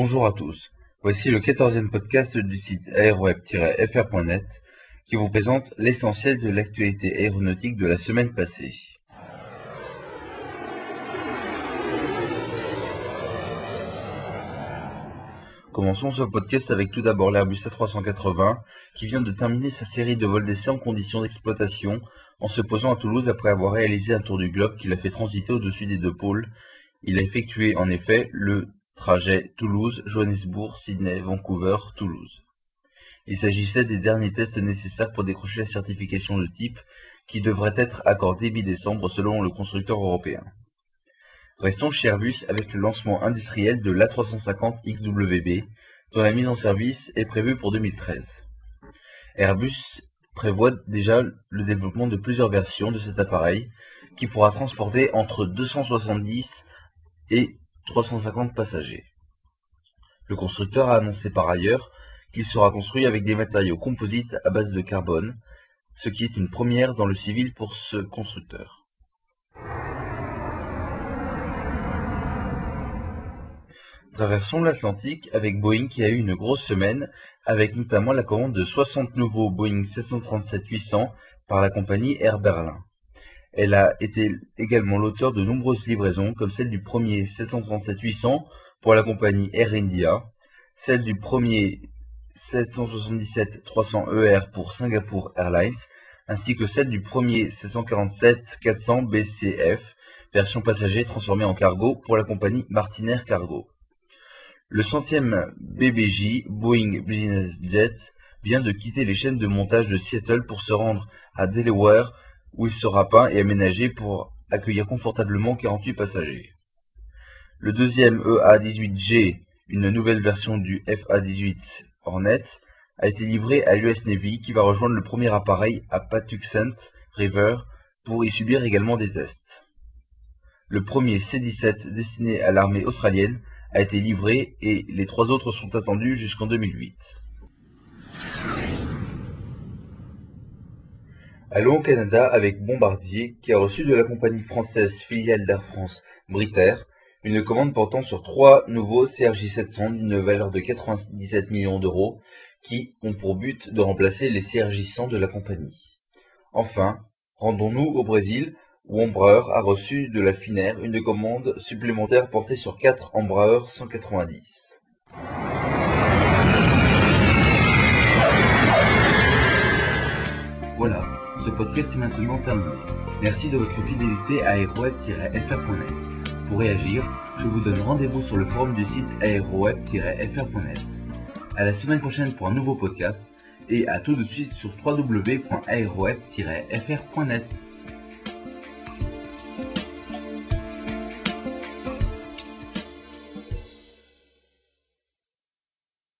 Bonjour à tous, voici le quatorzième podcast du site aéroweb-fr.net qui vous présente l'essentiel de l'actualité aéronautique de la semaine passée. Commençons ce podcast avec tout d'abord l'Airbus A380 qui vient de terminer sa série de vols d'essai en conditions d'exploitation en se posant à Toulouse après avoir réalisé un tour du globe qui l'a fait transiter au-dessus des deux pôles. Il a effectué en effet le trajet Toulouse, Johannesburg, Sydney, Vancouver, Toulouse. Il s'agissait des derniers tests nécessaires pour décrocher la certification de type qui devrait être accordée mi-décembre selon le constructeur européen. Restons chez Airbus avec le lancement industriel de l'A350 XWB, dont la mise en service est prévue pour 2013. Airbus prévoit déjà le développement de plusieurs versions de cet appareil, qui pourra transporter entre 270 et 350 passagers. Le constructeur a annoncé par ailleurs qu'il sera construit avec des matériaux composites à base de carbone, ce qui est une première dans le civil pour ce constructeur. Traversons l'Atlantique avec Boeing qui a eu une grosse semaine, avec notamment la commande de 60 nouveaux Boeing 737-800 par la compagnie Air Berlin. Elle a été également l'auteur de nombreuses livraisons, comme celle du premier 737-800 pour la compagnie Air India, celle du premier 777-300ER e pour Singapore Airlines, ainsi que celle du premier 747-400 BCF, version passager transformée en cargo pour la compagnie Martinair Cargo. Le centième BBJ, Boeing Business Jet, vient de quitter les chaînes de montage de Seattle pour se rendre à Delaware, où il sera peint et aménagé pour accueillir confortablement 48 passagers. Le deuxième EA-18G, une nouvelle version du FA-18 Hornet, a été livré à l'US Navy qui va rejoindre le premier appareil à Patuxent River pour y subir également des tests. Le premier C-17 destiné à l'armée australienne a été livré et les trois autres sont attendus jusqu'en 2008. Allons au Canada avec Bombardier qui a reçu de la compagnie française filiale d'Air France Britair une commande portant sur trois nouveaux CRJ-700 d'une valeur de 97 millions d'euros qui ont pour but de remplacer les CRJ-100 de la compagnie. Enfin, rendons-nous au Brésil où Embraer a reçu de la Finnair une commande supplémentaire portée sur 4 Embraer 190. Voilà, ce podcast est maintenant terminé. Merci de votre fidélité à aeroweb-fr.net. Pour réagir, je vous donne rendez-vous sur le forum du site aeroweb-fr.net. À la semaine prochaine pour un nouveau podcast et à tout de suite sur www.aeroweb-fr.net.